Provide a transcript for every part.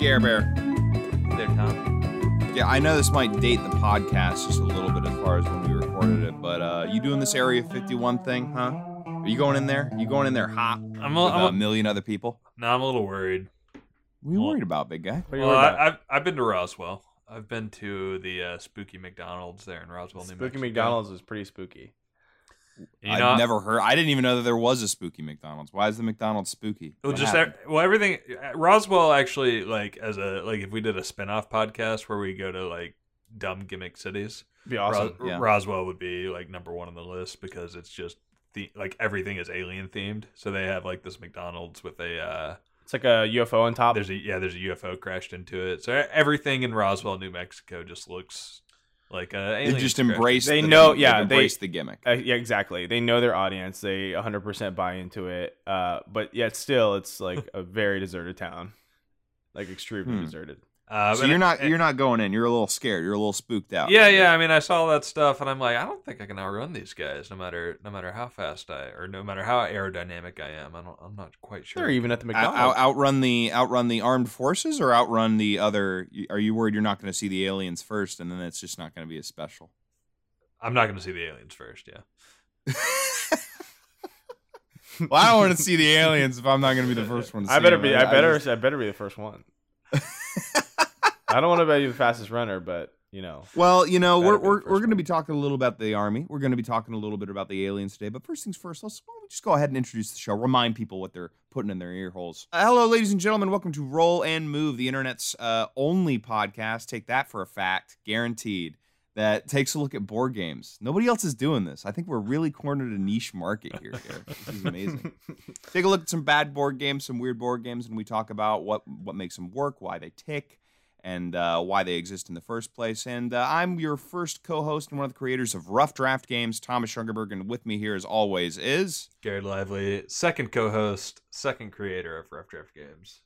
Gare Bear. There, Tom. Yeah, I know this might date the podcast just a little bit as far as when we recorded it, but uh, you doing this Area 51 thing, huh? Are you going in there? You going in there hot I'm with a, I'm a a, million other people? no, I'm a little worried. What are you Well- worried about, big guy? What are you Well, about? I, I've I've been to Roswell. I've been to the uh, spooky McDonald's there in Roswell, New Spooky Mexico. McDonald's is pretty spooky. You I've know, never heard. I didn't even know that there was a spooky McDonald's. Why is the McDonald's spooky? Well, What just happened? well, everything. Roswell actually, like as a like if we did a spin-off podcast where we go to like dumb gimmick cities, Be awesome. Ros- yeah. Roswell would be like number one on the list because it's just the like everything is alien themed. So they have like this McDonald's with a uh It's like a UFO on top. there's a yeah there's a UFO crashed into it. So everything in Roswell, New Mexico, just looks like a they just crashed. embrace. They the, know- they've yeah, they- embraced the gimmick. Uh, yeah, exactly. They know their audience. They 100% buy into it. Uh, but yet still, it's like a very deserted town, like extremely Hmm. deserted. Uh, so you're not and- you're not going in. You're a little scared. You're a little spooked out. Yeah, yeah. I mean, I saw that stuff, and I'm like, I don't think I can outrun these guys, no matter no matter how fast I or no matter how aerodynamic I am. I don't, I'm not quite sure. They're even at the McDonald's. out, outrun the outrun the armed forces or outrun the other. Are you worried you're not going to see the aliens first, and then it's just not going to be as special? I'm not going to see the aliens first. Yeah. well, I don't want to see the aliens if I'm not going to be the first one. To I see better them. be. I better. just- I better be the first one. I don't want to be the fastest runner, but you know. well, you know, we're we're, we're going to be talking a little about the army. We're going to be talking a little bit about the aliens today. But first things first, let's why don't we just go ahead and introduce the show. Remind people what they're putting in their ear holes. Uh, hello, ladies and gentlemen. Welcome to Roll and Move, the internet's uh, only podcast. Take that for a fact, guaranteed. That takes a look at board games. Nobody else is doing this. I think we're really cornered a niche market here. Garrett. This is amazing. take a look at some bad board games, some weird board games, and we talk about what what makes them work, why they tick, and uh, why they exist in the first place. And uh, I'm your first co-host and one of the creators of Rough Draft Games, Thomas Schungerberg, and with me here, as always, is Gary Lively, second co-host, second creator of Rough Draft Games.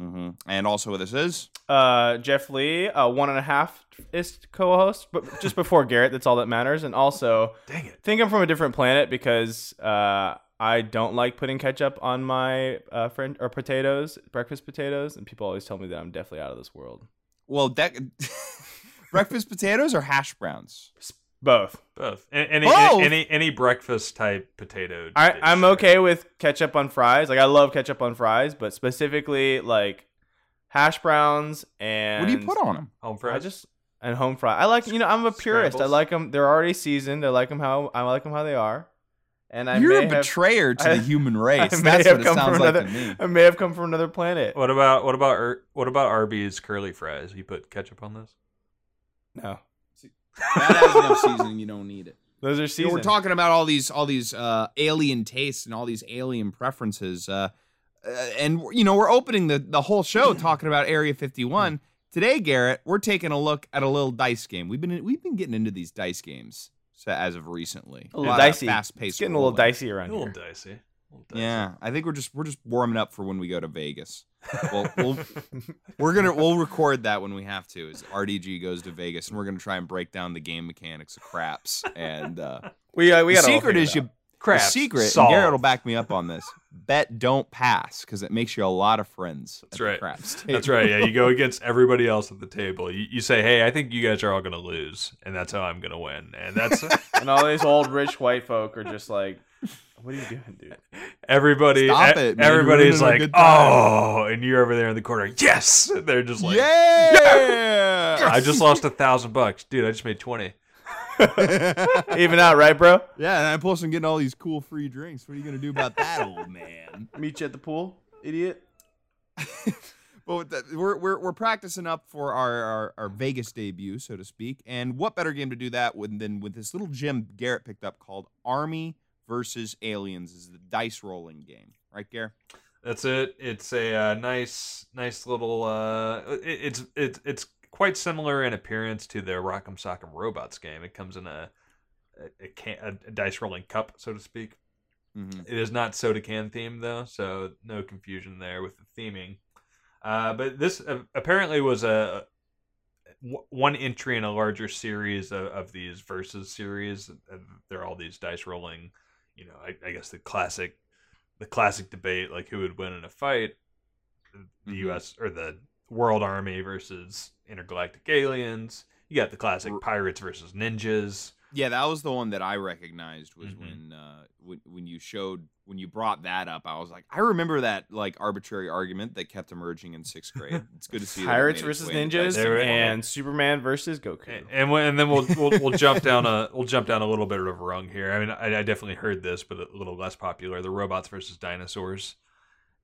Mhm. and also with us is Uh, Jeff Lee, uh, one and a half is co-host, but just before Garrett. That's all that matters. And also, Dang it! think I'm from a different planet because uh, I don't like putting ketchup on my uh, friend or potatoes, breakfast potatoes, and people always tell me that I'm definitely out of this world. well, de- breakfast potatoes or hash browns. Both. Both. A- Any Both? any any breakfast type potato. I, dish. I'm okay with ketchup on fries. Like I love ketchup on fries, but specifically like hash browns and What do you put on them? Home fries. I fries. just and home fry. I like you know I'm a purist. I like them. They're already seasoned. I like them how I like them how they are. And I You're may a have, betrayer to I- the human race. may That's what it sounds like another. to me. I may have come from another planet. What about what about what about Arby's curly fries? You put ketchup on those? No, That has enough seasoning. You don't need it. those are You know, we're talking about all these all these uh, alien tastes and all these alien preferences, uh, uh, and you know we're opening the the whole show talking about Area 51. Today, Garrett, we're taking a look at a little dice game. We've been we've been getting into these dice games so, as of recently. a little lot dicey. fast paced. getting a little dicey around A little here. dicey. A little dicey. Yeah, I think we're just we're just warming up for when we go to Vegas. Well, we'll we're gonna we'll record that when we have to. As RDG goes to Vegas, and we're gonna try and break down the game mechanics of craps. And uh, We uh, we the got secret is you Crap. the secret. And solved. Garrett will back me up on this. Bet don't pass because it makes you a lot of friends. That's at the right. craps That's right. Yeah, you go against everybody else at the table. You, you say, "Hey, I think you guys are all going to lose, and that's how I'm going to win." And that's and all these old rich white folk are just like, "What are you doing, dude?" everybody. Stop it, man. Everybody's like, "Oh," and you're over there in the corner. Yes, And they're just like, yeah. "I just lost a thousand bucks, dude. I just made twenty. Even out, right, bro? yeah, and I'm plus I'm getting all these cool free drinks. What are you gonna do about that, old man? Meet you at the pool, idiot. But with that, we're, we're we're practicing up for our, our, our Vegas debut, so to speak. And what better game to do that with than with this little gem Garrett picked up called Army versus Aliens? Is the dice rolling game, right, Garrett? That's it. It's a uh, nice, nice little. Uh, it, it's it's it's quite similar in appearance to the Rock'em Sock'em Robots game. It comes in a a, can, a, dice rolling cup, so to speak. Mm-hmm. It is not soda can themed though, so no confusion there with the theming. Uh, but this uh, apparently was a w- one entry in a larger series of, of these versus series. They're all these dice rolling, you know. I, I guess the classic, the classic debate like who would win in a fight, the Mhm. U.S. or the World Army versus Intergalactic Aliens. You got the classic Pirates versus Ninjas. Yeah, that was the one that I recognized was Mhm. when uh when when you showed when you brought that up. I was like, I remember that like arbitrary argument that kept emerging in sixth grade. It's good to see Pirates versus ninjas There we- and Superman versus Goku. And and, when- and then we'll, we'll we'll jump down a we'll jump down a little bit of a rung here. I mean, I, I definitely heard this, but a little less popular. The robots versus dinosaurs.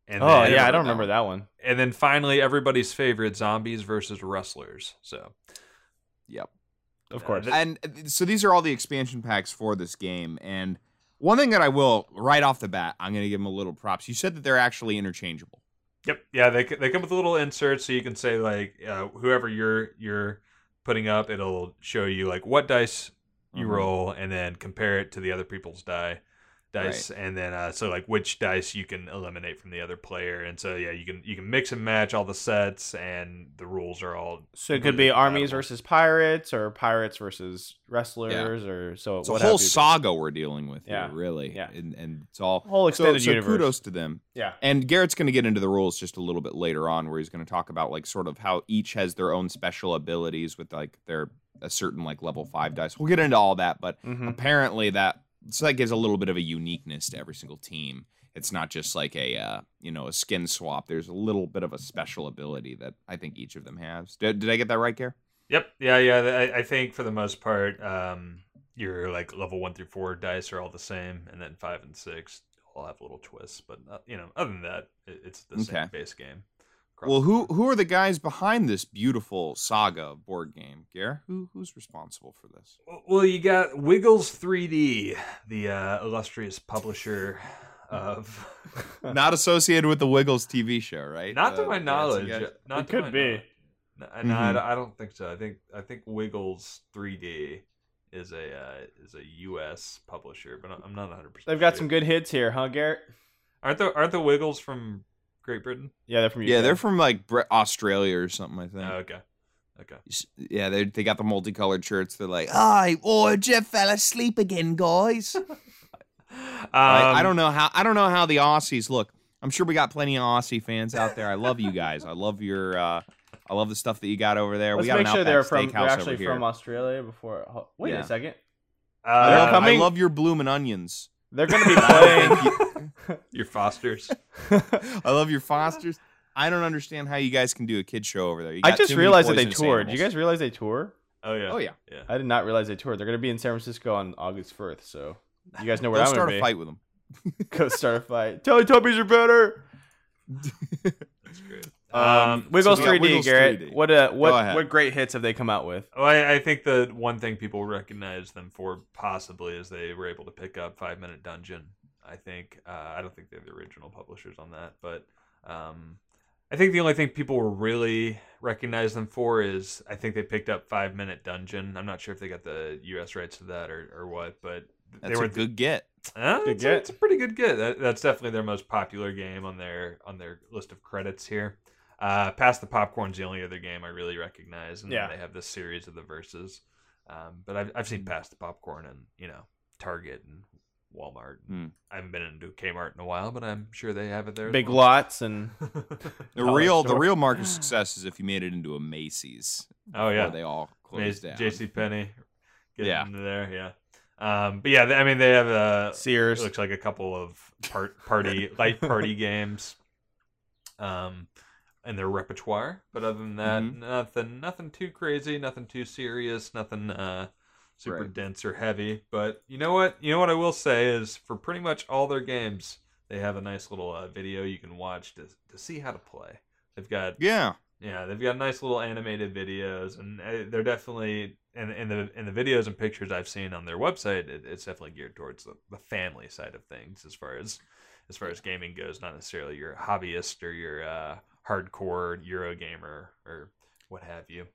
And oh then, yeah, I don't remember that one. And then finally, everybody's favorite: zombies versus wrestlers. So Yep. Of course. th- And uh, so these are all the expansion packs for this game. And one thing that I will right off the bat, I'm going to give them a little props. You said that they're actually interchangeable. Yep. Yeah, they they come with a little insert, so you can say like uh, whoever you're you're putting up, it'll show you like what dice you Mhm. roll, and then compare it to the other people's die dice, and then uh, so like which dice you can eliminate from the other player, and so yeah, you can you can mix and match all the sets, and the rules are all So it could be completely armies versus pirates, or pirates versus wrestlers, or so. It's a whole saga we're dealing with Yeah. here, really. Yeah. And, and it's all Whole so, extended so universe. kudos to them. Yeah. And Garrett's going to get into the rules just a little bit later on, where he's going to talk about like sort of how each has their own special abilities with like their a certain like level five dice. We'll get into all that, but hmm apparently that so that gives a little bit of a uniqueness to every single team. It's not just like a uh, you know a skin swap. There's a little bit of a special ability that I think each of them has. Did, did I get that right, Gare? Yep. Yeah. Yeah. I, I think for the most part, um, your like level one through four dice are all the same, and then five and six all have little twists. But uh, you know, other than that, it, it's the same base game. Across Well, who who are the guys behind this beautiful saga board game, Gare? Who who's responsible for this? Well, you got Wiggles 3D, the uh, illustrious publisher of. Not associated with the Wiggles TV show, right? Not to Uh, my knowledge. guess? Not It to could my be. knowledge. No, no, I don't- I don't think so. I think I think Wiggles 3D is a uh, is a U.S. publisher, but I'm not 100. percent They've got some good hits here, huh, Garrett? Aren't the aren't the Wiggles from Great Britain? Yeah, they're from UK. Yeah, they're from like Bre- Australia or something. I think. Oh, okay. Okay. Yeah, they they got the multicolored shirts. They're like, "Hi, oh, Jeff fell asleep again, guys." I, I Um, don't know how I don't know how the Aussies look. I'm sure we got plenty of Aussie fans out there. I love you guys. I love your uh I love the stuff that you got over there. Let's we got make an sure they're from. They're actually from Australia. Before, ho- wait Yeah. a second. Uh, I love, I love your blooming onions. They're going to be playing. your Fosters. I love your Fosters. I don't understand how you guys can do a kid show over there. You I just realized that they poisonous toured. Did you guys realize they tour? Oh yeah. Oh yeah. Yeah. I did not realize they toured. They're going to be in San Francisco on August 1st. So you guys know where Go I'm start going a to be. Start a fight with them. Go start a fight. Teletubbies are better. That's great. Um, Um, Wiggles we got 3D, Wiggles Garrett. 3D. What uh, what what great hits have they come out with? Well, I, I think the one thing people recognize them for possibly is they were able to pick up Five Minute Dungeon. I think uh, I don't think they're the original publishers on that, but um, I think the only thing people will really recognize them for is I think they picked up Five Minute Dungeon. I'm not sure if they got the U.S. rights to that or, or what, but they That's were a good get. Uh, Good it's, a, get. it's a pretty good get. That, that's definitely their most popular game on their on their list of credits here. Uh, Pass the Popcorn's the only other game I really recognize, and Yeah. then they have this series of the verses. Um, but I've I've seen Pass the Popcorn and you know Target and Walmart. Hmm. I haven't been into Kmart in a while, but I'm sure they have it there. Big well. lots and The real the real mark of success is if you made it into a Macy's. Oh yeah, they all closed down. J.C. Penney. Yeah. into there. Yeah. Um, but yeah, I mean they have a Sears. Looks like a couple of part party light party games, um, in their repertoire. But other than that, Mhm. nothing, nothing too crazy, nothing too serious, nothing uh, super Right. dense or heavy. But you know what? You know what I will say is for pretty much all their games, they have a nice little uh, video you can watch to to see how to play. They've got Yeah. yeah, they've got nice little animated videos, and uh, they're definitely in, in the in the videos and pictures I've seen on their website. It, it's definitely geared towards the, the family side of things, as far as as far as gaming goes. Not necessarily your hobbyist or your uh, hardcore Euro gamer or what have you.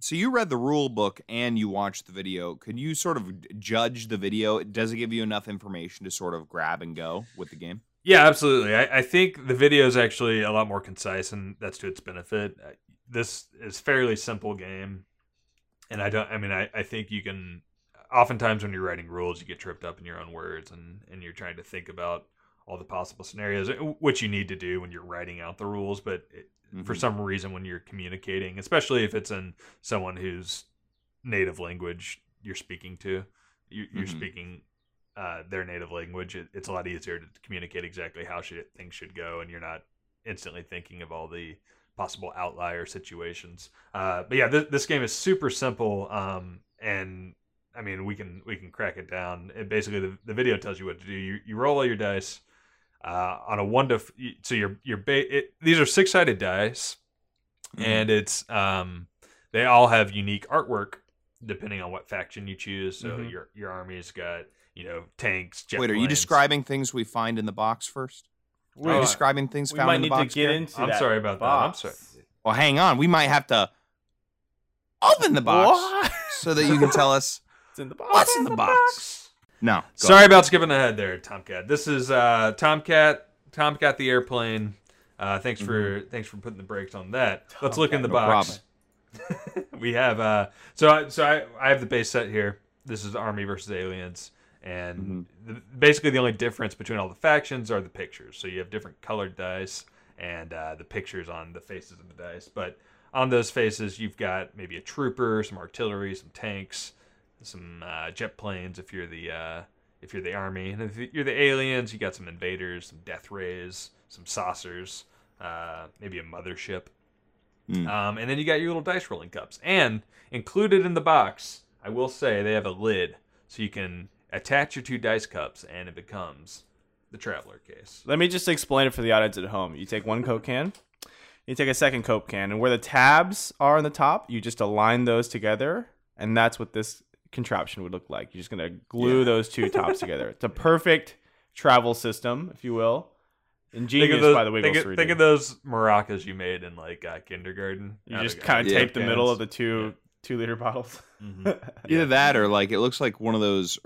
So you read the rule book and you watched the video. Can you sort of judge the video? Does it give you enough information to sort of grab and go with the game? Yeah, absolutely. I, I think the video is actually a lot more concise, and that's to its benefit. This is fairly simple game, and I don't. I mean, I, I think you can. Oftentimes, when you're writing rules, you get tripped up in your own words, and and you're trying to think about all the possible scenarios, uh, which you need to do when you're writing out the rules. But it, for Mhm. some reason when you're communicating, especially if it's in someone whose native language you're speaking to, you, you're Mhm. speaking uh, their native language. It, it's a lot easier to communicate exactly how should, things should go, and you're not instantly thinking of all the possible outlier situations. Uh, but yeah, th- this game is super simple, um, and I mean we can we can crack it down. It basically the, the video tells you what to do. You you roll all your dice uh, on a one to f- so your your ba- it, these are six sided dice, Mhm. and it's um they all have unique artwork depending on what faction you choose. So Mhm. your your army's got you know tanks. Jet Wait, are you describing things we find in the box first? Are you describing things we found might in the need to get Garrett? into. I'm that sorry about that. I'm sorry. Well, hang on. We might have to open the box What? so that you can tell us It's in the box. what's in the box. No. Sorry about skipping ahead there, Tomcat. This is uh, Tomcat. Tomcat the airplane. Uh, thanks for thanks for putting the brakes on that. Let's look in the Mm-hmm. No box. we have uh, so I, so I, I have the base set here. This is Army versus Aliens, and Mm-hmm. the, basically the only difference between all the factions are the pictures. So you have different colored dice and uh, the pictures on the faces of the dice. But on those faces, you've got maybe a trooper, some artillery, some tanks, some uh, jet planes if you're the uh, if you're the army, and if you're the aliens, you got some invaders, some death rays, some saucers, uh, maybe a mothership, Hmm. um, and then you got your little dice rolling cups. And included in the box, I will say they have a lid, so you can attach your two dice cups, and it becomes the traveler case. Let me just explain it for the audience at home. You take one Coke can, you take a second Coke can, and where the tabs are on the top, you just align those together, and that's what this contraption would look like. You're just gonna glue those two tops together. It's a perfect travel system, if you will. Think Ingenious of those, by the Wiggles think, of, think of those maracas you made in like uh, kindergarten. you Out just kind of Yeah. tape the middle of the two two liter bottles. Mhm. Either that or like it looks like one of those.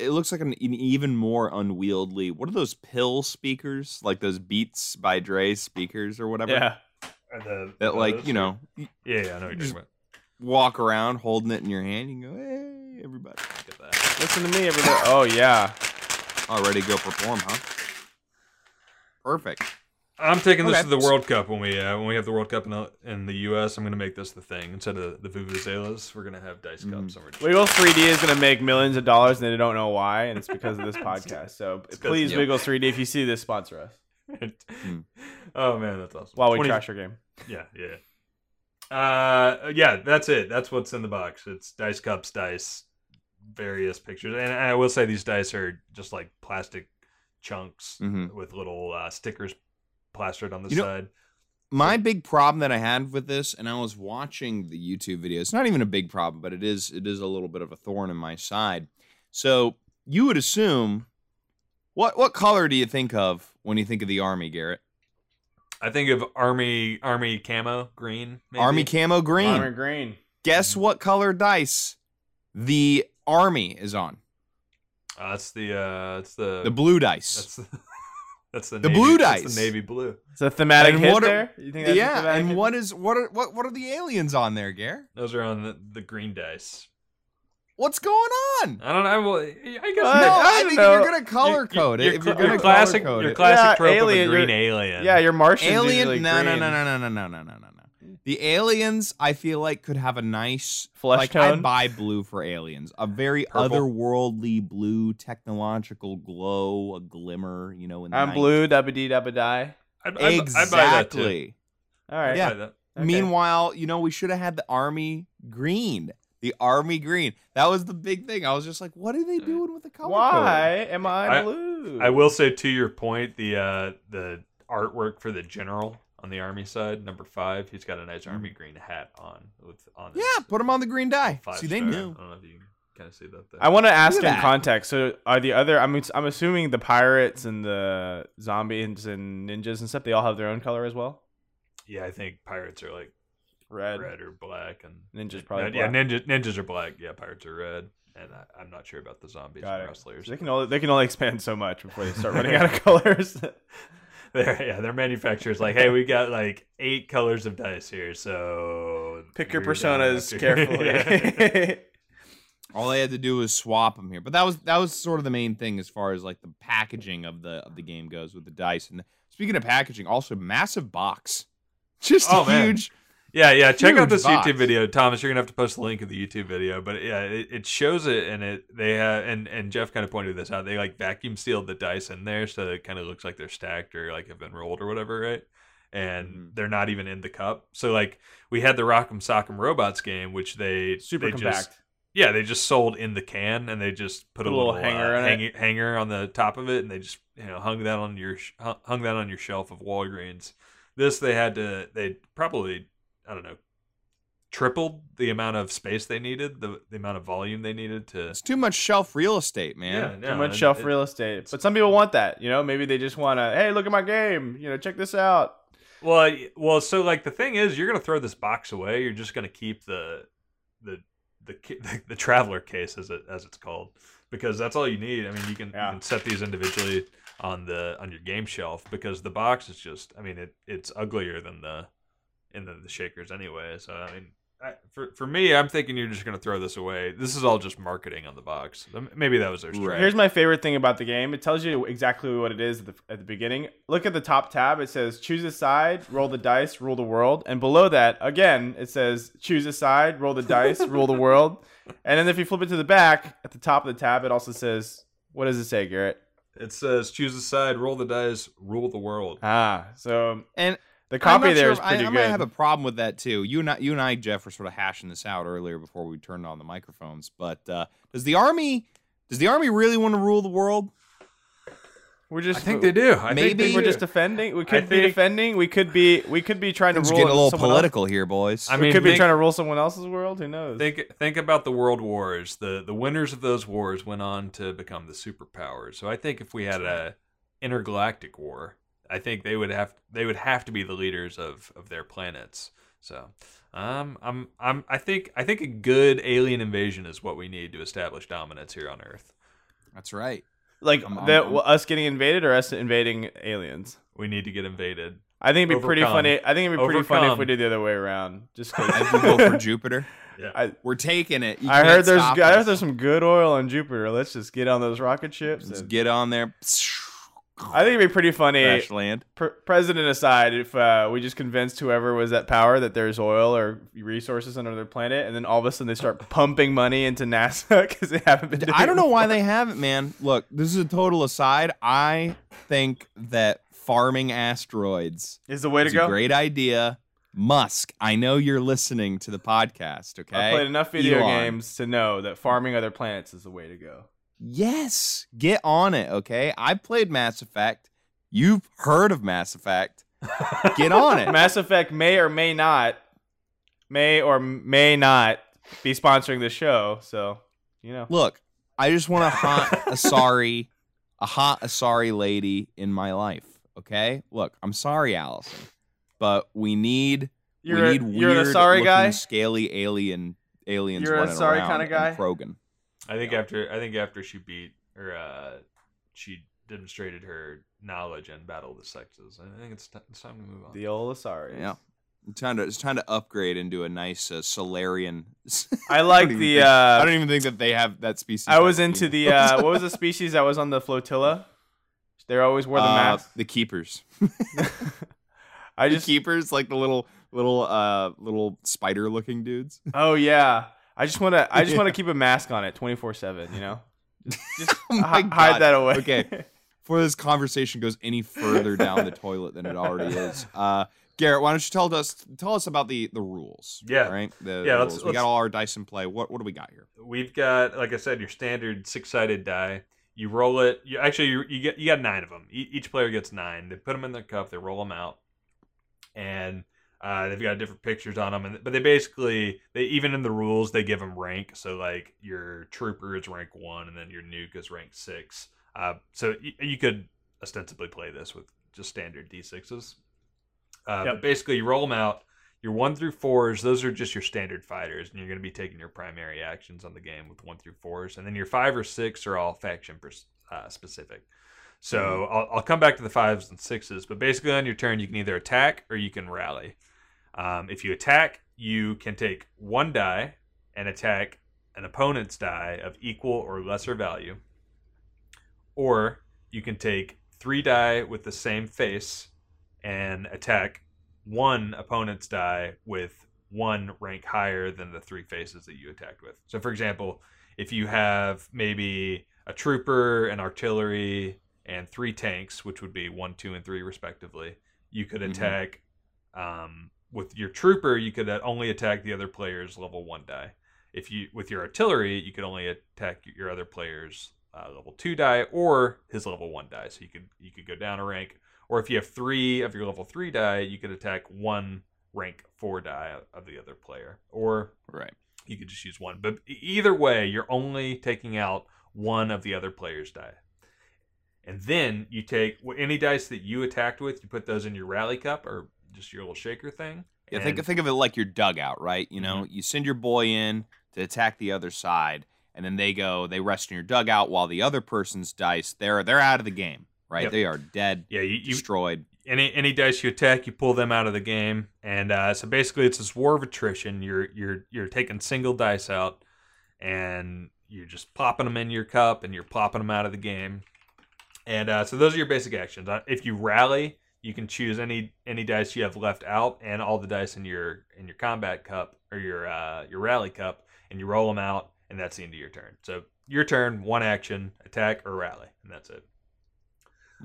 It looks like an, an even more unwieldy. What are those pill speakers? Like those Beats by Dre speakers or whatever. yeah. The- That like those you know, Yeah, yeah, I know what you're Just- talking about. Walk around holding it in your hand. You can go, hey, everybody, look at that. Listen to me, everybody. Oh yeah. All ready to go perform, huh? Perfect. I'm taking this Okay. to the World Cup when we uh, when we have the World Cup in the, in the U.S. I'm going to make this the thing instead of the vuvuzelas. We're going to have dice Mm. cups. And we're Wiggles 3D is going to make millions of dollars, and they don't know why, and it's because of this podcast. So please, Yep. Wiggles 3D, if you see this, sponsor us oh man, that's awesome. while we 20 trash our game. Yeah, yeah. Uh, yeah, that's it. That's what's in the box. It's dice cups, dice, various pictures, and I will say these dice are just like plastic chunks Mhm. with little uh, stickers plastered on the You know- side. My big problem that I had with this, and I was watching the YouTube video. It's not even a big problem, but it is. It is a little bit of a thorn in my side. So you would assume, what what color do you think of when you think of the army, Garrett? I think of army army camo green. Maybe. Army camo green. Armor green. Guess what color dice the army is on? Uh, that's the uh, it's the The blue dice. That's the, that's the, The navy, blue that's dice. the navy blue. It's a thematic And hit what are- there. You think that's yeah, thematic and hit? what is what are what what are the aliens on there, Garrett? Those are on the, the green dice. What's going on? I don't know. Well, I guess uh, What? No, I I, think know. if you're gonna color code it, Your, if you're gonna classic, color code your classic Yeah, trope alien, of a green alien. Yeah, your Martians alien. No, no, no, no, no, no, no, no, no, no, no. The aliens, I feel like, could have a nice Flesh like tone? I'd buy blue for aliens, a very Purple? otherworldly blue, technological glow, a glimmer. You know, in the I'm night. blue, dabba dee dabba die. I'd, I'd, I'd buy that too. Exactly. All right. Yeah. buy that. Okay. Meanwhile, you know, we should have had the army green. The army green. That was the big thing. I was just like, what are they doing with the color code? Why am I, I- blue? I will say to your point, the uh, the artwork for the general on the army side, number five, he's got a nice army green hat on with on. his Yeah, put them on the green die. five See, they star. knew. I don't know if you kind of see that. There. I want to ask in that. context. So, are the other? I'm I'm assuming the pirates and the zombies and ninjas and stuff. They all have their own color as well. yeah, I think pirates are like Red. red or black, and Ninjas probably. yeah, black. ninja, ninjas are black. Yeah, pirates are red, and I, I'm not sure about the zombies Got and it. wrestlers. So they can only they can only expand so much before they start running out of colors. They're, yeah, their manufacturer's like, hey, we got like eight colors of dice here, so Pick your personas carefully. All they had to do was swap them here. But that was that was sort of the main thing as far as like the packaging of the of the game goes with the dice. And speaking of packaging, also massive box. Just Oh, a man. Yeah, yeah. Check out this box. YouTube video, Thomas. You're gonna have to post a link of the YouTube video, but yeah, it, it shows it, and it they have, and and Jeff kind of pointed this out. They like vacuum sealed the dice in there, so it kind of looks like they're stacked or like have been rolled or whatever, right? And Mhm. they're not even in the cup. So like we had the Rock'em Sock'em Robots game, which they Super they compact. Just, yeah, they just sold in the can, and they just put a, a little little, hanger uh, hang- hanger on the top of it, and they just you know hung that on your hung that on your shelf of Walgreens. This they had to they probably I don't know tripled the amount of space they needed, the the amount of volume they needed to. It's too much shelf real estate, man. yeah, Too much and shelf it- real estate. But some people want that. You know, maybe they just want to, hey, look at my game. You know, check this out. Well, well, so like the thing is, you're gonna throw this box away. You're just gonna keep the the the the, the traveler case as it as it's called because that's all you need. I mean, you can, Yeah. you can set these individually on the on your game shelf because the box is just. I mean, it it's uglier than the in the, the shakers anyway. So I mean. I, for for me, I'm thinking you're just gonna throw this away. This is all just marketing on the box. Maybe that was their Right. strategy. Here's my favorite thing about the game. It tells you exactly what it is at the, at the beginning. Look at the top tab. It says choose a side, roll the dice, rule the world. And below that, again, it says choose a side, roll the dice, rule the world. And then if you flip it to the back, at the top of the tab, it also says, what does it say, Garrett? It says choose a side, roll the dice, rule the world. Ah, so And the copy not there sure is if- I, pretty I good. might have a problem with that too. You and I, you and I, Jeff, were sort of hashing this out earlier before we turned on the microphones. But uh, does the army does the army really want to rule the world? we're just I think they do. I Maybe- think they we're do. just defending. We could be think- defending. We could be we could be trying to Things rule getting a little someone political here, boys. I mean, we could be trying to rule someone else's world. Who knows? Think think about the world wars. The the winners of those wars went on to become the superpowers. So I think if we had a intergalactic war, I think they would have they would have to be the leaders of of their planets. So um I'm I'm I think I think a good alien invasion is what we need to establish dominance here on Earth. That's right. like I'm- I'm- that I'm- us getting invaded or us invading aliens. We need to get invaded. I think it'd be pretty funny. I think it'd be pretty funny if we did the other way around. Just If you go for Jupiter, Yeah. I, we're taking it. You I heard there's I heard there's some good oil on Jupiter. Let's just get on those rocket ships. Let's and- get on there. I think it'd be pretty funny. Pre- president aside, if uh, we just convinced whoever was at power that there's oil or resources on another planet, and then all of a sudden they start pumping money into NASA because they haven't been. Doing I don't know why they haven't, man. Look, this is a total aside. I think that farming asteroids is the way to go. a great idea. Musk, I know you're listening to the podcast, okay? I've played enough video Elon. games to know that farming other planets is the way to go. Yes, get on it, okay? I played Mass Effect. You've heard of Mass Effect. Get on it. Mass Effect may or may not, may or may not be sponsoring the show. So, you know, Look, I just want a hot Asari, a hot Asari lady in my life, okay? Look, I'm sorry, Allison, but we need you're we a, need you're weird looking, guy. scaly alien aliens You're a Asari around kinda guy? Krogan. I think after I think after she beat or uh, she demonstrated her knowledge and battle of the sexes. I think it's, t- it's time to move on. The old Asari. Yeah. I'm to it's time to upgrade into a nice uh, Salarian. I like don't the. think- I Uh, don't even think that they have that species. I was type into the. Uh, what was the species that was on the flotilla? They always wore the Uh, mask. the keepers. I the just. keepers, like the little little uh little spider looking dudes. Oh yeah. I just want to. I just want to keep a mask on it, twenty four seven. You know. Just Oh my hi- hide that away. Okay. Before this conversation goes any further down the toilet than it already is, uh, Garrett, why don't you tell us tell us about the the rules? Yeah. right. The, Yeah, the let's- rules. we got all our dice in play. What what do we got here? We've got, like I said, your standard six-sided die. You roll it. You actually you, you get you got nine of them. E- each player gets nine. They put them in their cup. They roll them out, and uh, they've got different pictures on them. And but they basically they even in the rules they give them rank. So like your trooper is rank one, and then your nuke is rank six. Uh, so y- you could ostensibly play this with just standard d6s. Uh, Yep. But basically, you roll them out. Your one through fours, those are just your standard fighters, and you're going to be taking your primary actions on the game with one through fours. And then your five or six are all faction pers- uh, specific. So I'll, I'll come back to the fives and sixes, but basically on your turn, you can either attack or you can rally. Um, if you attack, you can take one die and attack an opponent's die of equal or lesser value, or you can take three die with the same face and attack one opponent's die with one rank higher than the three faces that you attacked with. So, for example, if you have maybe a trooper, an artillery, and three tanks, which would be one, two, and three respectively, you could Mhm. attack um, with your trooper. You could uh, only attack the other player's level one die. If you with your artillery, you could only attack your other player's uh, level two die or his level one die. So you could you could go down a rank. Or if you have three of your level three die, you could attack one rank four die of the other player. Or Right. you could just use one. But either way, you're only taking out one of the other player's die. And then you take any dice that you attacked with, you put those in your rally cup or just your little shaker thing. Yeah, think and- think of it like your dugout, right? You know, Mm-hmm. you send your boy in to attack the other side, and then they go, they rest in your dugout while the other person's dice, they're they're out of the game, right? Yep. They are dead, yeah, you, you destroyed. any any dice you attack, you pull them out of the game, and uh, so basically it's this war of attrition. You're you're you're taking single dice out, and you're just popping them in your cup, and you're popping them out of the game. And uh, so those are your basic actions. Uh, If you rally, you can choose any any dice you have left out, and all the dice in your in your combat cup or your uh, your rally cup, and you roll them out, and that's the end of your turn. So your turn, one action, attack or rally, and that's it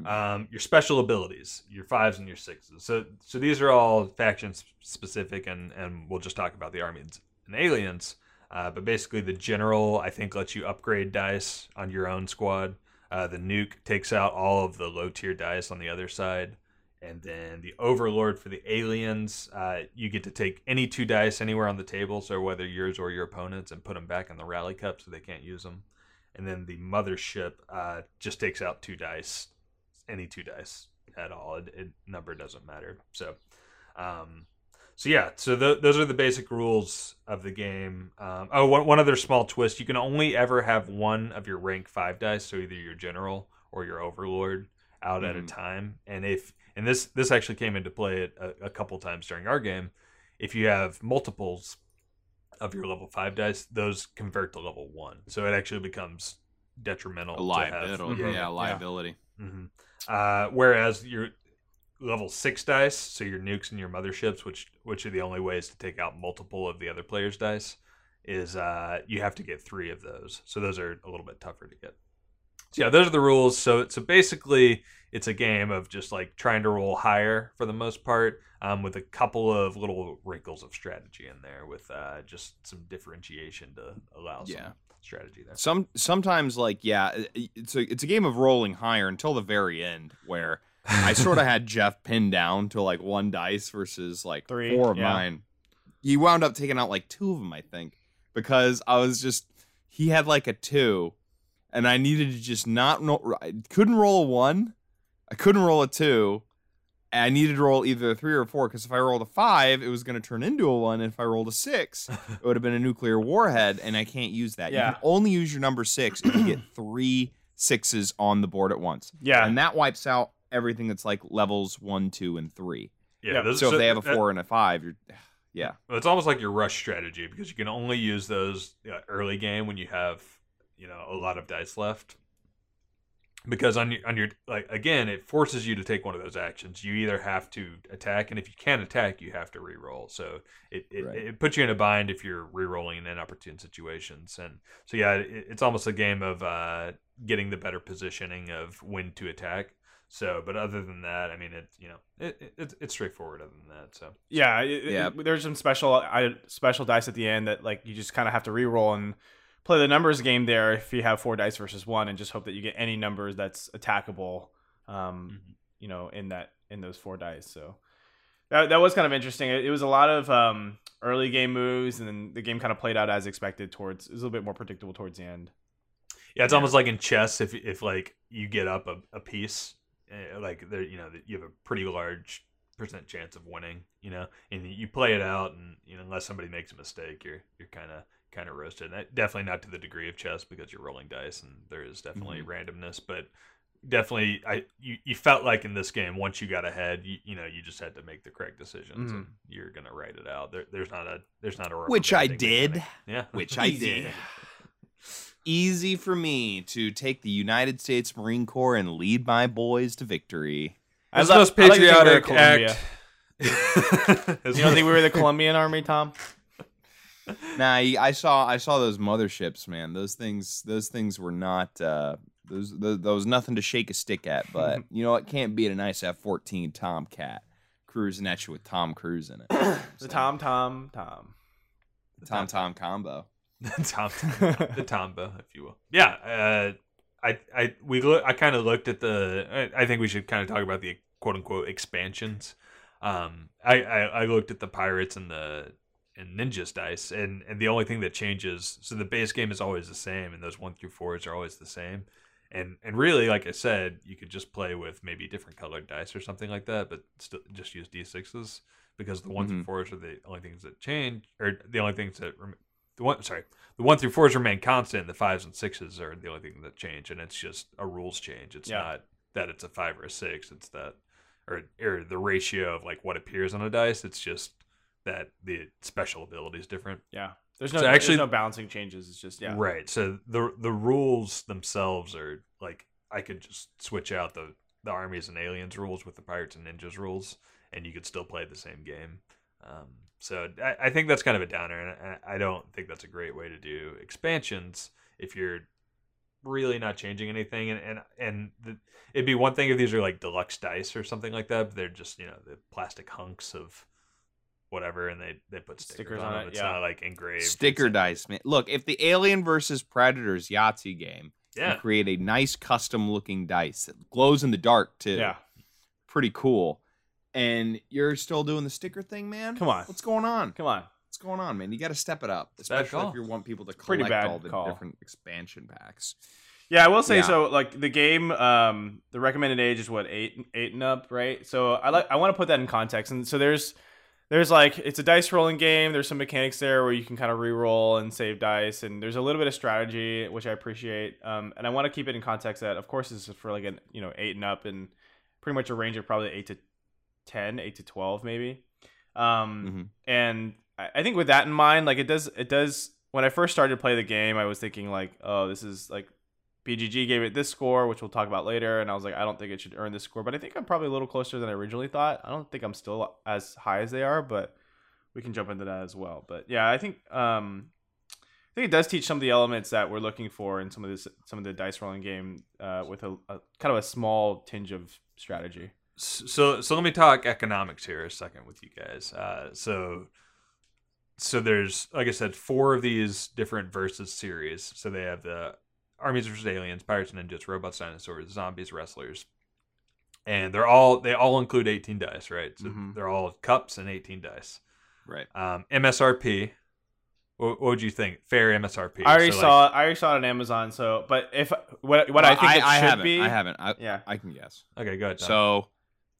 um, your special abilities, your fives and your sixes. So, so these are all faction specific, and and we'll just talk about the armies and aliens. Uh, but basically, the general I think lets you upgrade dice on your own squad. Uh, the nuke takes out all of the low tier dice on the other side, and then the overlord for the aliens, uh, you get to take any two dice anywhere on the table, so whether yours or your opponent's, and put them back in the rally cup so they can't use them. And then the mothership uh, just takes out two dice any two dice at all. It, it number doesn't matter. So, um, so yeah. So th- those are the basic rules of the game. Um, oh, one, one other small twist: you can only ever have one of your rank five dice, so either your general or your overlord, out at a Mhm. time. And if and this this actually came into play a, a couple times during our game. If you have multiples of your level five dice, those convert to level one. So it actually becomes detrimental. A to liability. have, Yeah, Yeah. liability. hmm Uh, whereas your level six dice, so your nukes and your motherships, which which are the only ways to take out multiple of the other player's dice, is uh, you have to get three of those. So those are a little bit tougher to get. So yeah, those are the rules. So so basically, it's a game of just like trying to roll higher for the most part, um, with a couple of little wrinkles of strategy in there, with uh, just some differentiation to allow some Yeah. strategy there. Some sometimes like yeah, it's a it's a game of rolling higher until the very end where I sort of had Jeff pinned down to like one dice versus like Three, four of yeah. mine. He wound up taking out like two of them, I think, because I was just he had like a two, and I needed to just not no, I couldn't roll a one, I couldn't roll a two. and I needed to roll either a three or a four because if I rolled a five, it was going to turn into a one. And if I rolled a six, it would have been a nuclear warhead, and I can't use that. You Yeah. can only use your number six if you get three sixes on the board at once. Yeah. And that wipes out everything that's like levels one, two, and three. Yeah, Yeah, those- So if they have a that- four and a five, you're yeah. Well, it's almost like your rush strategy because you can only use those uh, early game when you have you know a lot of dice left. Because on your on your like again, it forces you to take one of those actions. You either have to attack, and if you can't attack, you have to re-roll. So it it, Right. it puts you in a bind if you're re-rolling in opportune situations. And so yeah, it, it's almost a game of uh, getting the better positioning of when to attack. So, but other than that, I mean, it you know it, it it's, it's straightforward. Other than that, so Yeah, it, Yeah. it- there's some special I, special dice at the end that like you just kind of have to re-roll and play the numbers game there if you have four dice versus one, and just hope that you get any numbers that's attackable. Um, Mhm. you know, in that in those four dice. So that that was kind of interesting. It, it was a lot of um early game moves, and then the game kind of played out as expected. Towards it was a little bit more predictable towards the end. Yeah, it's Yeah. almost like in chess if if like you get up a, a piece, eh, like there you know you have a pretty large percent chance of winning, you know, and you play it out, and you know unless somebody makes a mistake, you're you're kind of kind of roasted. And definitely not to the degree of chess because you're rolling dice and there is definitely mm-hmm. randomness, but definitely I you, you felt like in this game once you got ahead, you, you know you just had to make the correct decisions and mm-hmm. you're gonna write it out. There, there's not a there's not a Which I did. mechanic. Yeah, Which I did. Easy for me to take the United States Marine Corps and lead my boys to victory. It's I the most I like to think we're patriotic Columbia. act You don't think we were the Colombian army, Tom? Nah, I I saw I saw those motherships, man. Those things those things were not uh those those, those nothing to shake a stick at. But you know what? Can't beat a nice F fourteen Tomcat cruising at you with Tom Cruise in it. The Tom, Tom, Tom. The Tom Tom combo. the Tom, the Tomba, if you will. Yeah, uh, I, I, we look. I kind of looked at the. I, I think we should kind of talk about the quote unquote expansions. Um, I, I, I looked at the pirates and the and ninjas dice, and and the only thing that changes. So the base game is always the same, and those one through fours are always the same. And and really, like I said, you could just play with maybe different colored dice or something like that, but still just use d sixes because the one through Mhm. fours are the only things that change, or the only things that the one sorry the one through fours remain constant. The fives and sixes are the only thing that change, and it's just a rules change. It's Yeah. not that it's a five or a six. It's that or or the ratio of like what appears on a dice. It's just that the special ability is different. Yeah. There's no So actually actually- no balancing changes. It's just yeah. Right. So the the rules themselves are like I could just switch out the the armies and aliens rules with the pirates and ninjas rules, and you could still play the same game. Um, so I, I think that's kind of a downer, and I, I don't think that's a great way to do expansions if you're really not changing anything. And and and the, it'd be one thing if these are like deluxe dice or something like that, but they're just you know the plastic hunks of whatever, and they they put stickers, Stickers on, on it, It's yeah. not like engraved Sticker It's- dice, man. Look, if the Alien versus Predators Yahtzee game Yeah. can create a nice custom looking dice that glows in the dark too. Yeah. Pretty cool. And you're still doing the sticker thing, man? Come on. What's going on? Come on. What's going on, man? You got to step it up, especially if you want people to collect bad all the call. different expansion packs. Yeah, I will say Yeah. so. Like the game, um, the recommended age is what eight, eight and up, right? So I like I want to put that in context. And so there's, there's like it's a dice rolling game. There's some mechanics there where you can kind of re-roll and save dice, and there's a little bit of strategy, which I appreciate. Um, and I want to keep it in context that, of course, this is for like an you know eight and up, and pretty much a range of probably eight to 10, 8 to twelve, maybe. Um, Mhm. and I, I think with that in mind, like it does, it does. When I first started to play the game, I was thinking like, oh, this is like BGG gave it this score, which we'll talk about later, and I was like, I don't think it should earn this score, but I think I'm probably a little closer than I originally thought. I don't think I'm still as high as they are, but we can jump into that as well. But yeah, I think um, I think it does teach some of the elements that we're looking for in some of this, some of the dice rolling game, uh, with a, a kind of a small tinge of strategy. so so let me talk economics here a second with you guys uh so so there's like i said four of these different versus series so they have the armies versus aliens pirates and ninjas robots dinosaurs zombies wrestlers and they're all they all include 18 dice right so Mhm. they're all cups and 18 dice Right. um msrp what, what would you think fair msrp I already So, like, saw I already saw it on Amazon. So, but if what what I Well, think it should haven't. be, I haven't. I, yeah, I can guess. okay good. So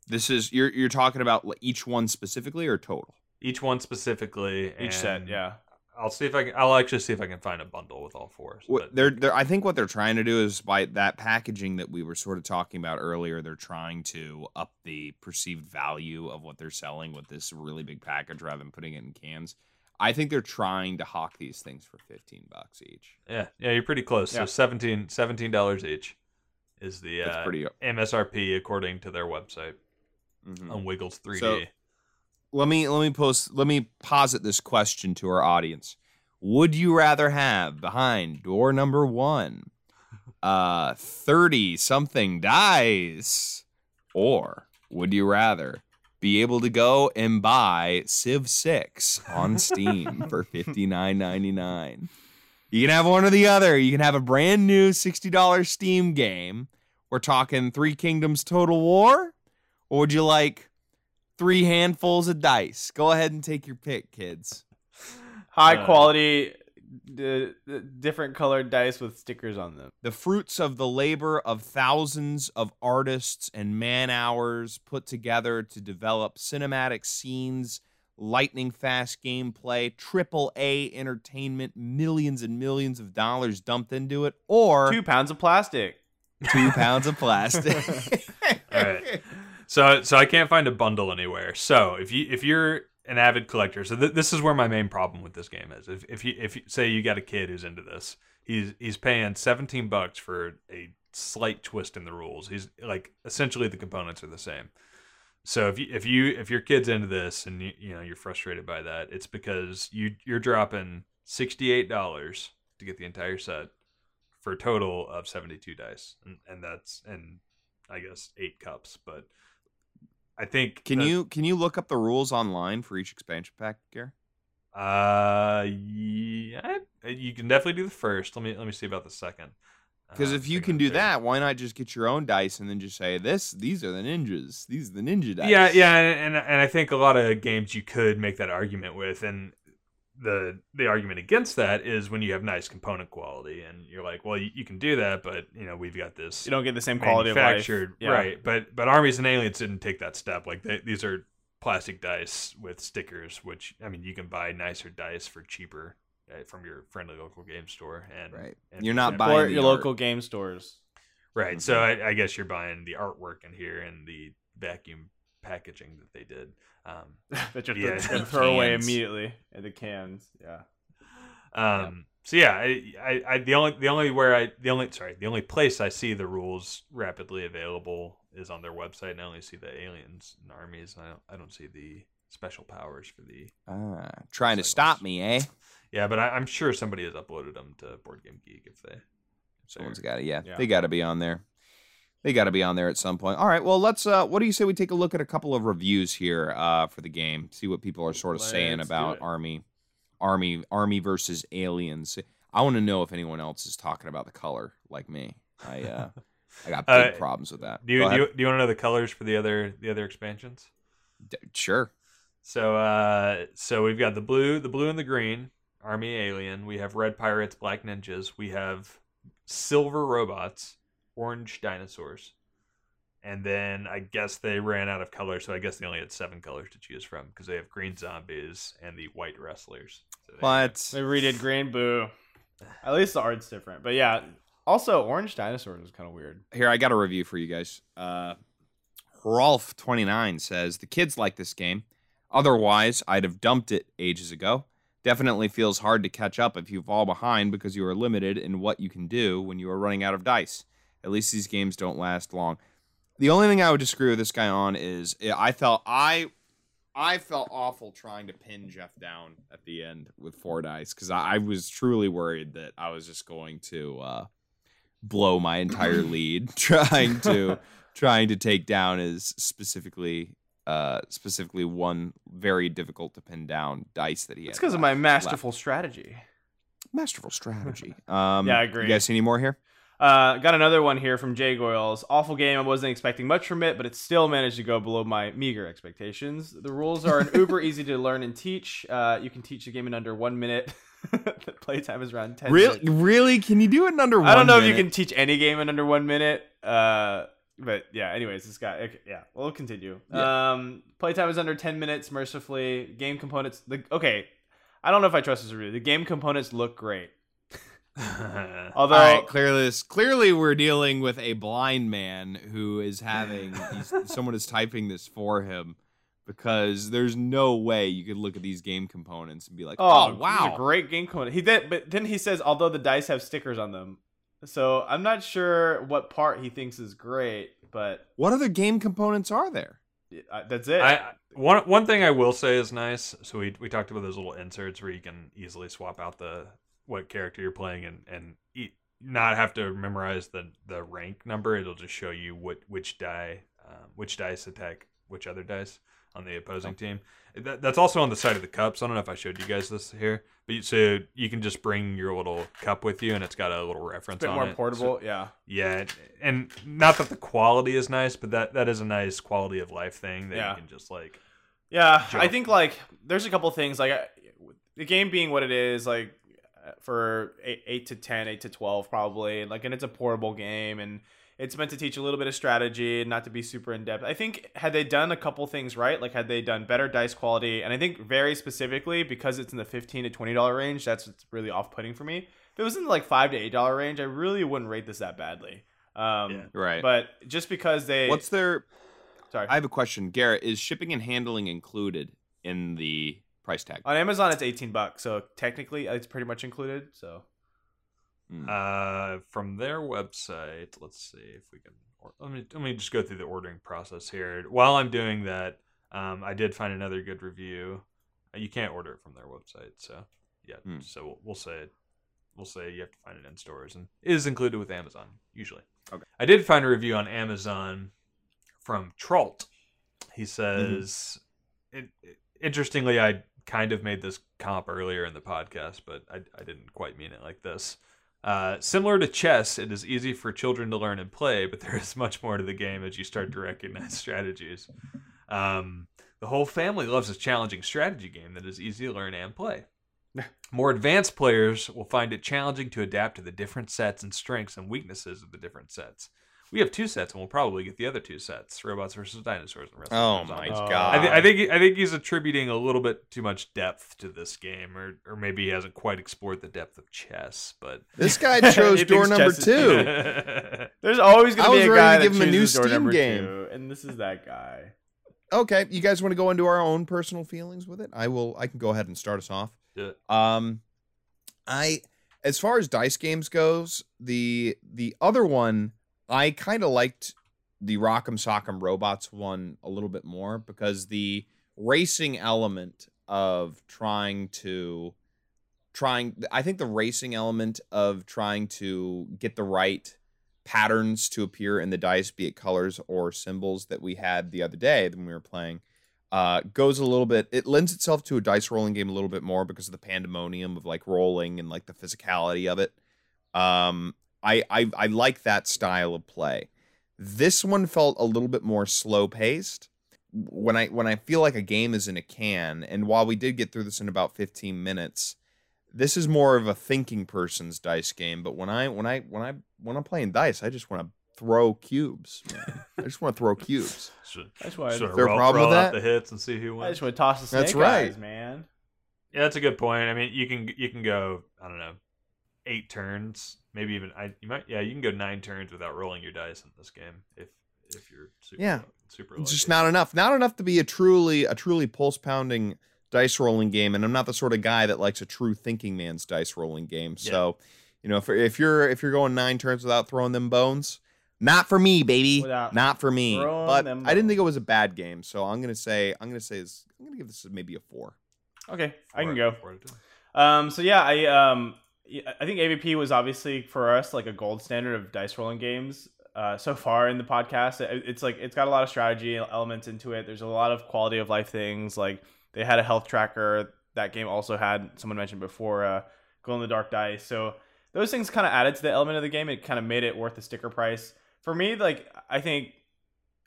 this is you're you're talking about each one specifically or total? each one specifically each set, yeah. I'll see if I can. I'll actually see if I can find a bundle with all four. They're, they're I think what they're trying to do is by that packaging that we were sort of talking about earlier, they're trying to up the perceived value of what they're selling with this really big package rather than putting it in cans. I think they're trying to hawk these things for 15 bucks each. yeah, yeah, you're pretty close. Yeah. So 17 dollars each is the uh, pretty MSRP according to their website Mhm. on Wiggles 3D. So- let me let me post let me posit this question to our audience. Would you rather have behind door number 1 uh 30 something dies? or would you rather be able to go and buy Civ 6 on Steam for $59.99? You can have one or the other. You can have a brand new $60 Steam game. We're talking 3 Kingdoms Total War or would you like three handfuls of dice. Go ahead and take your pick, kids. High Uh, quality, the, the different colored dice with stickers on them. The fruits of the labor of thousands of artists and man hours put together to develop cinematic scenes, lightning fast gameplay, triple A entertainment, millions and millions of dollars dumped into it, or Two pounds of plastic. two pounds of plastic. All right. So so I can't find a bundle anywhere. So if you if you're an avid collector, so th- this is where my main problem with this game is. If if you if you, say you got a kid who's into this, he's he's paying 17 bucks for a slight twist in the rules. He's like essentially the components are the same. So if you if you if your kid's into this and you, you know you're frustrated by that, it's because you you're dropping sixty eight dollars to get the entire set for a total of seventy two dice, and, and that's and I guess eight cups. But I think Can that- you can you look up the rules online for each expansion pack, Gary? Uh, yeah, you can definitely do the first. Let me let me see about the second. Because Uh, if you can do that, why not just get your own dice and then just say this? These are the ninjas. These are the ninja dice. Yeah, yeah, and, and and I think a lot of games you could make that argument with, and the the argument against that is when you have nice component quality, and you're like, well, you, you can do that, but you know we've got this You don't get the same quality of life. Yeah. right? But but armies and aliens didn't take that step. Like they, these are plastic dice with stickers, which I mean you can buy nicer dice for cheaper uh, from your friendly local game store, and Right. and You're not and- buying Or your art. local game stores. Right. So I, I guess you're buying the artwork in here and the vacuum packaging that they did. Um, that you're Yeah, gonna throw away immediately. And the cans. Yeah. um, So yeah, I, I, I, the only, the only where I, the only, sorry, the only place I see the rules rapidly available is on their website, and I only see the aliens and armies. And I don't, I don't see the special powers for the. Ah, trying to stop me, eh? Yeah, but I, I'm sure somebody has uploaded them to Board Game Geek if they. if Someone's they're- got it. Yeah, Yeah. they got to be on there. They got to be on there at some point. All right. Well, let's. uh What do you say we take a look at a couple of reviews here uh for the game? See what people are sort of saying Let's do about army, army, army versus aliens. I want to know if anyone else is talking about the color like me. I uh I got big Uh, problems with that. Do you, do you, do you want to know the colors for the other, the other expansions? D- sure. So uh so we've got the blue, the blue and the green, army alien. We have red pirates, black ninjas. We have silver robots, orange dinosaurs. And then I guess they ran out of colors, so I guess they only had seven colors to choose from because they have green zombies and the white wrestlers. So they- But They redid Green Boo. At least the art's different. But yeah. Also, Orange Dinosaurs was kind of weird. here I got a review for you guys. Uh, Rolf29 says the kids like this game. Otherwise, I'd have dumped it ages ago. Definitely feels hard to catch up if you fall behind because you are limited in what you can do when you are running out of dice. At least these games don't last long. The only thing I would disagree with this guy on is I felt I I felt awful trying to pin Jeff down at the end with four dice because I, I was truly worried that I was just going to uh, blow my entire lead trying to trying to take down his specifically uh specifically one very difficult to pin down dice that he It's because of my masterful strategy. masterful strategy. Um, Yeah, I agree. You guys see any more here? Uh, got another one here from Jay Goyles. Awful game. I wasn't expecting much from it, but it still managed to go below my meager expectations. The rules are an uber easy to learn and teach. Uh, you can teach the game in under one minute. the playtime is around ten. Really, minutes. really? Can you do it in under one I don't know if you can teach any game in under one minute. Uh, but yeah. Anyways, this guy. Okay, yeah, we'll continue. Um, playtime is under ten minutes. Mercifully, game components. The okay. I don't know if I trust this review. The game components look great. Although All right, clearly, this, clearly we're dealing with a blind man who is having he's, someone is typing this for him because there's no way you could look at these game components and be like, Oh, "Oh, wow, wow, a great game component. He did, but then he says, although the dice have stickers on them, so I'm not sure what part he thinks is great, but what other game components are there?" uh, that's it. I one one thing I will say is nice. So we we talked about those little inserts where you can easily swap out the what character you're playing and and e- not have to memorize the the rank number. It'll just show you what which die um, which dice attack which other dice on the opposing team. That, that's also on the side of the cups. I don't know if I showed you guys this here, but you, so you can just bring your little cup with you, and it's got a little reference it's a bit on more it. So- portable. yeah. yeah, and not that the quality is nice, but that that is a nice quality of life thing that Yeah. you can just like. Yeah, I think like there's a couple things like I- the game being what it is, like for eight, eight to 10, 8 to twelve probably, like and it's a portable game and it's meant to teach a little bit of strategy and not to be super in depth. I think had they done a couple things right, like had they done better dice quality, and I think very specifically because it's in the fifteen to twenty dollar range, that's what's really off putting for me. If it was in the like five to eight dollar range, I really wouldn't rate this that badly. Um, Yeah. Right. But just because they, What's their? sorry, I have a question, Garrett. Is shipping and handling included in the price tag? on Amazon it's eighteen bucks, so technically it's pretty much included. So Hmm. Uh, from their website, let's see if we can. Or, let me let me just go through the ordering process here. While I'm doing that, um, I did find another good review. Uh, You can't order it from their website, so yeah. Hmm. So we'll, we'll say we'll say you have to find it in stores, and it is included with Amazon usually. Okay. I did find a review on Amazon from Tralt. He says, it, it- interestingly, I kind of made this comp earlier in the podcast, but I, I didn't quite mean it like this. Uh, similar to chess, it is easy for children to learn and play, but there is much more to the game as you start to recognize strategies. Um, the whole family loves a challenging strategy game that is easy to learn and play. More advanced players will find it challenging to adapt to the different sets and strengths and weaknesses of the different sets. We have two sets, and we'll probably get the other two sets: robots versus dinosaurs. And wrestling Oh my zombies. Oh. god! I, th- I think I think he's attributing a little bit too much depth to this game, or or maybe he hasn't quite explored the depth of chess. But this guy chose door number two. There's always going to be a guy to that give him a new chooses door Steam number game. two, and this is that guy. okay, you guys want to go into our own personal feelings with it? I will. I can go ahead and start us off. Do it. Um, I as far as dice games goes, the the other one I kind of liked the Rock'em Sock'em Robots one a little bit more because the racing element of trying to trying I think the racing element of trying to get the right patterns to appear in the dice, be it colors or symbols that we had the other day when we were playing, uh, goes a little bit. It lends itself to a dice rolling game a little bit more because of the pandemonium of like rolling and like the physicality of it. Um, I I, I like that style of play. This one felt a little bit more slow paced. When I when I feel like a game is in a can, and while we did get through this in about 15 minutes, this is more of a thinking person's dice game. But when I when I when I when I'm playing dice, I just want to throw cubes. I just want to throw cubes. Should, That's why. should I, Is there a roll, problem with out that? the hits and see who I wins. just want to toss the snake That's right. eyes, man. Yeah, that's a good point. I mean, you can you can go I don't know eight turns, maybe even I you might yeah you can go nine turns without rolling your dice in this game if if you're super Yeah. super It's just lucky. not enough. Not enough to be a truly a truly pulse pounding dice rolling game. And I'm not the sort of guy that likes a true thinking man's dice rolling game. So, you know, if, if you're if you're going nine turns without throwing them bones, not for me, baby. Without not for me. But I didn't think it was a bad game. So I'm gonna say I'm gonna say is I'm gonna give this maybe a four. Okay, I can go. four to two. Um, so yeah, I um, y- I think AVP was obviously for us like a gold standard of dice rolling games. Uh, so far in the podcast, It- it's like it's got a lot of strategy elements into it. There's a lot of quality of life things. Like they had a health tracker. That game also had someone mentioned before, uh, glow in the dark dice. So those things kind of added to the element of the game. It kind of made it worth the sticker price for me. Like I think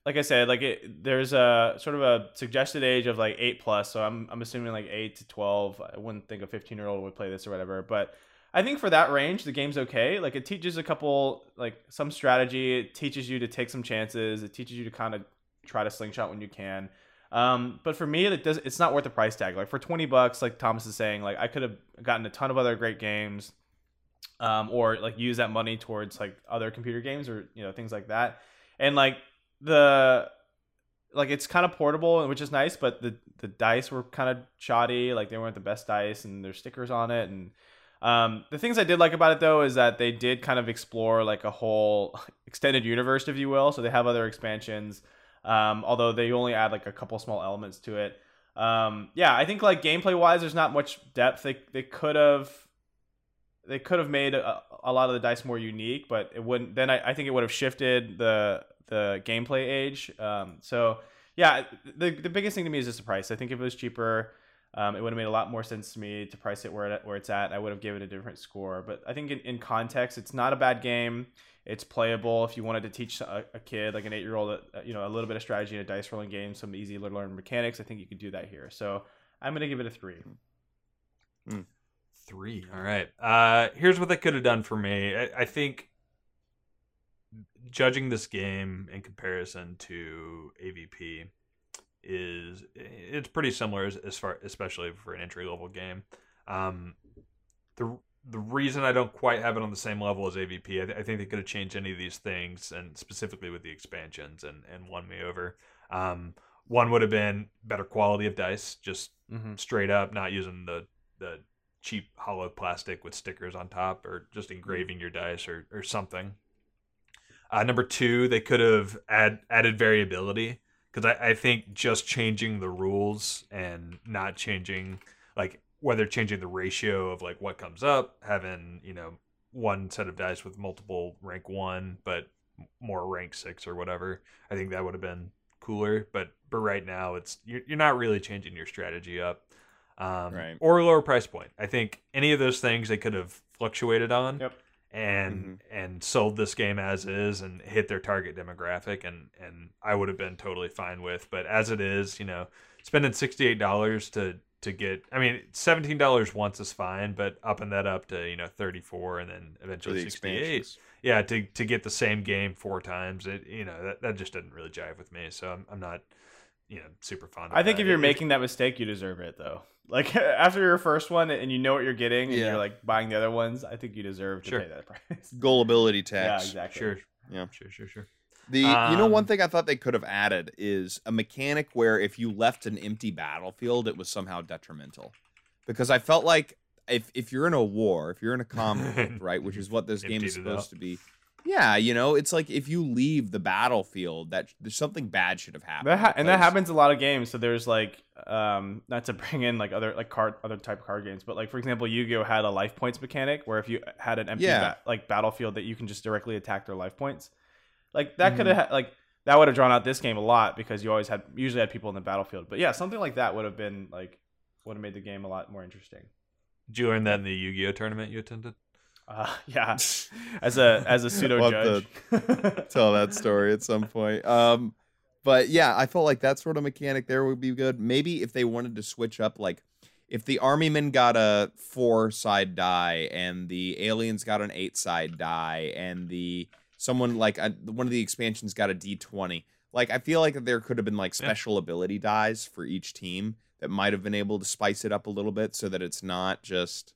like I said, like it, there's a sort of a suggested age of like eight plus. So I'm I'm assuming like eight to twelve. I wouldn't think a 15 year old would play this or whatever. But I think for that range, the game's okay. Like it teaches a couple like some strategy. It teaches you to take some chances. It teaches you to kind of try to slingshot when you can. Um, but for me, it does. It's not worth the price tag. Like for 20 bucks, like Thomas is saying, like I could have gotten a ton of other great games. Um, or like use that money towards like other computer games or you know things like that and like the like it's kind of portable which is nice but the the dice were kind of shoddy like they weren't the best dice and there's stickers on it and um the things i did like about it though is that they did kind of explore like a whole extended universe if you will so they have other expansions um although they only add like a couple small elements to it um yeah i think like gameplay wise there's not much depth they they could have they could have made a, a lot of the dice more unique, but it wouldn't. Then I, I think it would have shifted the the gameplay age. Um, so yeah, the the biggest thing to me is just the price. I think if it was cheaper, um, it would have made a lot more sense to me to price it where it, where it's at. I would have given a different score. But I think in, in context, it's not a bad game. It's playable. If you wanted to teach a, a kid, like an eight year old, you know, a little bit of strategy in a dice rolling game, some easy to learn mechanics, I think you could do that here. So I'm gonna give it a three. Three. All right. Uh, here's what they could have done for me. I, I think judging this game in comparison to AVP is it's pretty similar as, as far, especially for an entry level game. Um, the the reason I don't quite have it on the same level as AVP, I, th- I think they could have changed any of these things, and specifically with the expansions, and and won me over. Um, one would have been better quality of dice, just Mm-hmm. straight up, not using the the cheap hollow plastic with stickers on top, or just engraving your dice or or something. Uh, number two, they could have add added variability because I, I think just changing the rules and not changing like whether changing the ratio of like what comes up, having you know one set of dice with multiple rank one, but more rank six or whatever. I think that would have been cooler. But but right now, it's you're, you're not really changing your strategy up, um, Right. Or lower price point. I think any of those things they could have fluctuated on. Yep. And mm-hmm. and sold this game as is and hit their target demographic and and I would have been totally fine with. But as it is, you know, spending sixty eight dollars to to get I mean seventeen dollars once is fine, but upping that up to you know thirty four and then eventually the sixty eight expansions. yeah to to get the same game four times it you know that, that just didn't really jive with me so i'm, I'm not you know super fond of I think if you're It- making that mistake, you deserve it though. Like after your first one and you know what you're getting, and Yeah. you're like buying the other ones, I think you deserve to Sure. pay that price. Gullibility tax. Yeah, exactly. sure Yeah. sure sure sure The you know one Um, thing I thought they could have added is a mechanic where if you left an empty battlefield, it was somehow detrimental. Because I felt like if if you're in a war, if you're in a conflict, right, which is what this game is Emptied it out. supposed to be. Yeah, you know, it's like if you leave the battlefield, that there's something bad should have happened. That ha- and that happens a lot of games. So there's like, um, not to bring in like other like card other type of card games, but like for example, Yu-Gi-Oh had a life points mechanic where if you had an empty Yeah. ba- like battlefield that you can just directly attack their life points, like that Mhm. could have ha- like that would have drawn out this game a lot because you always had usually had people in the battlefield. But yeah, something like that would have been like would have made the game a lot more interesting. did you learn that in the yu-gi-oh tournament you attended Uh, yeah, as a as a pseudo judge. tell that story at some point. Um, but yeah, I felt like that sort of mechanic there would be good. Maybe if they wanted to switch up, like if the army men got a four side die and the aliens got an eight side die and the someone like uh one of the expansions got a D twenty. Like I feel like there could have been like Yeah. special ability dies for each team that might have been able to spice it up a little bit so that it's not just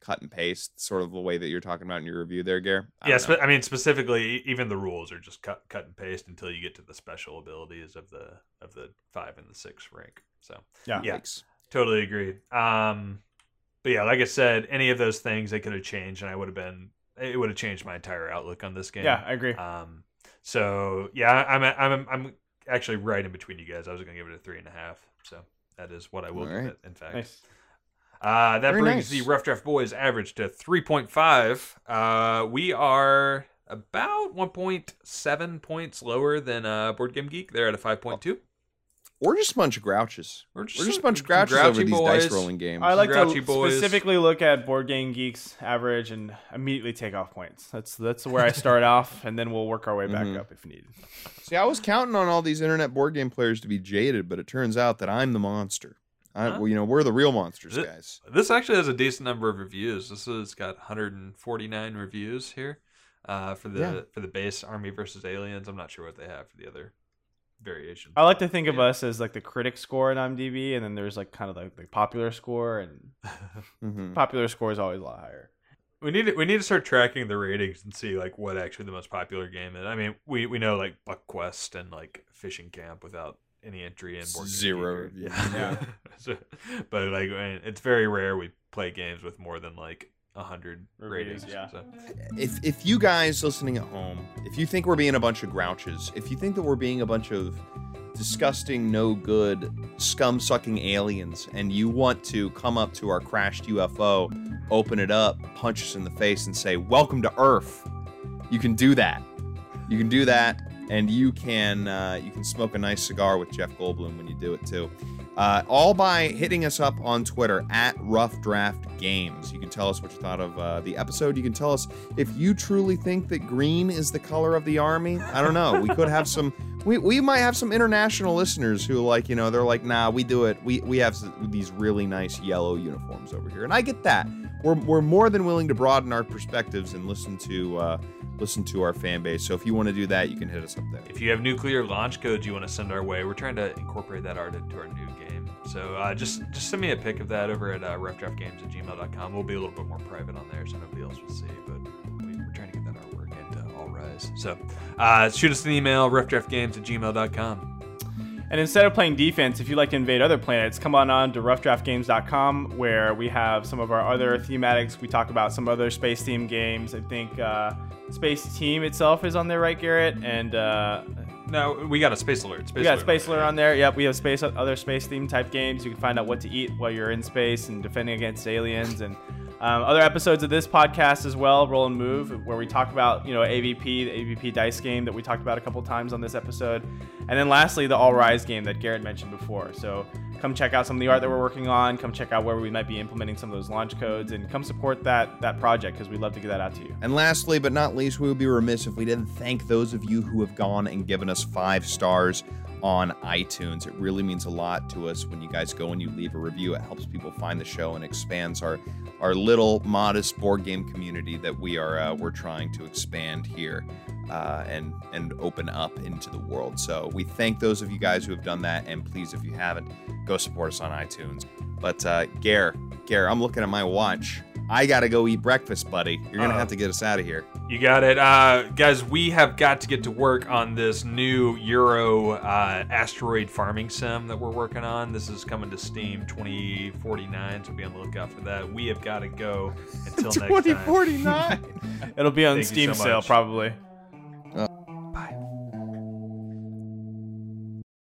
cut and paste, sort of the way that you're talking about in your review there, Gare. Yes know. but i mean specifically e- even the rules are just cut cut and paste until you get to the special abilities of the of the five and the six rank so Yeah. yeah Yikes. Totally agreed. Um, but yeah, like I said, any of those things they could have changed, and I would have been. It would have changed my entire outlook on this game. Yeah, I agree. Um. So yeah, I'm I'm I'm actually right in between you guys. I was going to give it a three and a half. So that is what I will All give it. In fact, nice. Uh, that Very brings nice. the Rough Draft Boys average to 3.5. Uh, we are about 1.7 points lower than uh, Board Game Geek. They're at a 5.2. We're just a bunch of grouches. We're We're just a bunch of grouches over these boys. dice rolling games. I like Grouchy to boys. specifically look at Board Game Geeks average and immediately take off points. That's that's where I start off, and then we'll work our way back Mhm. up if needed. See, I was counting on all these internet board game players to be jaded, but it turns out that I'm the monster. I, Huh? well, you know, we're the real monsters, Is it- guys. This actually has a decent number of reviews. This has got 149 reviews here uh, for the Yeah. for the base Army versus Aliens. I'm not sure what they have for the other variations. I like to think of us as like the critic score in IMDb, and then there's like kind of like the popular score, and hmm popular score is always a lot higher. we need to, we need to start tracking the ratings and see like what actually the most popular game is. I mean, we we know like Buck Quest and like Fishing Camp without any entry in board Zero Geek or- reviews. Yeah, So- but like it's very rare we play games with more than like hundred ratings. yeah. So. If if you guys listening at home, if you think we're being a bunch of grouches, if you think that we're being a bunch of disgusting, no good, scum sucking aliens, and you want to come up to our crashed UFO, open it up, punch us in the face, and say, Welcome to Earth, you can do that. You can do that, and you can uh, you can smoke a nice cigar with Jeff Goldblum when you do it too. Uh, all by hitting us up on Twitter at Rough Draft Games. You can tell us what you thought of uh, the episode. You can tell us if you truly think that green is the color of the army. I don't know. We could have some. We, we might have some international listeners who like you know they're like nah we do it we we have these really nice yellow uniforms over here and I get that we're, we're more than willing to broaden our perspectives and listen to uh, listen to our fan base so if you want to do that you can hit us up there If you have nuclear launch codes you want to send our way, we're trying to incorporate that art into our new game. So uh, just just send me a pic of that over at uh, roughdraftgames at gmail.com. We'll be a little bit more private on there so nobody else will see, but we, we're trying to get that artwork into All Rise. So uh, shoot us an email, roughdraftgames at gmail.com. And instead of playing defense, if you like to invade other planets, come on on to roughdraftgames.com where we have some of our other thematics. We talk about some other space theme games. I think uh, Space Team itself is on there, right, Garrett? And uh, No, we got a space alert. Space we got alert Space Alert on there. Yep, we have space other space theme type games. You can find out what to eat while you're in space and defending against aliens and um, other episodes of this podcast as well, Roll and Move, where we talk about you know AVP, the AVP dice game that we talked about a couple times on this episode, and then lastly the All Rise game that Garrett mentioned before. So come check out some of the art that we're working on. Come check out where we might be implementing some of those launch codes, and come support that that project because we'd love to get that out to you. And lastly, but not least, we would be remiss if we didn't thank those of you who have gone and given us five stars on iTunes. It really means a lot to us when you guys go and you leave a review. It helps people find the show and expands our our little modest board game community that we are uh, we're trying to expand here uh, and and open up into the world. So we thank those of you guys who have done that, and please, if you haven't, go support us on iTunes. But uh, Gare, Gare, I'm looking at my watch. I gotta go eat breakfast, buddy. You're gonna Uh-oh. have to get us out of here. You got it. Uh, guys, we have got to get to work on this new Euro uh, asteroid farming sim that we're working on. This is coming to Steam 2049, so be on the lookout for that. We have got to go until next time. 2049. It'll be on Thank Steam so sale probably.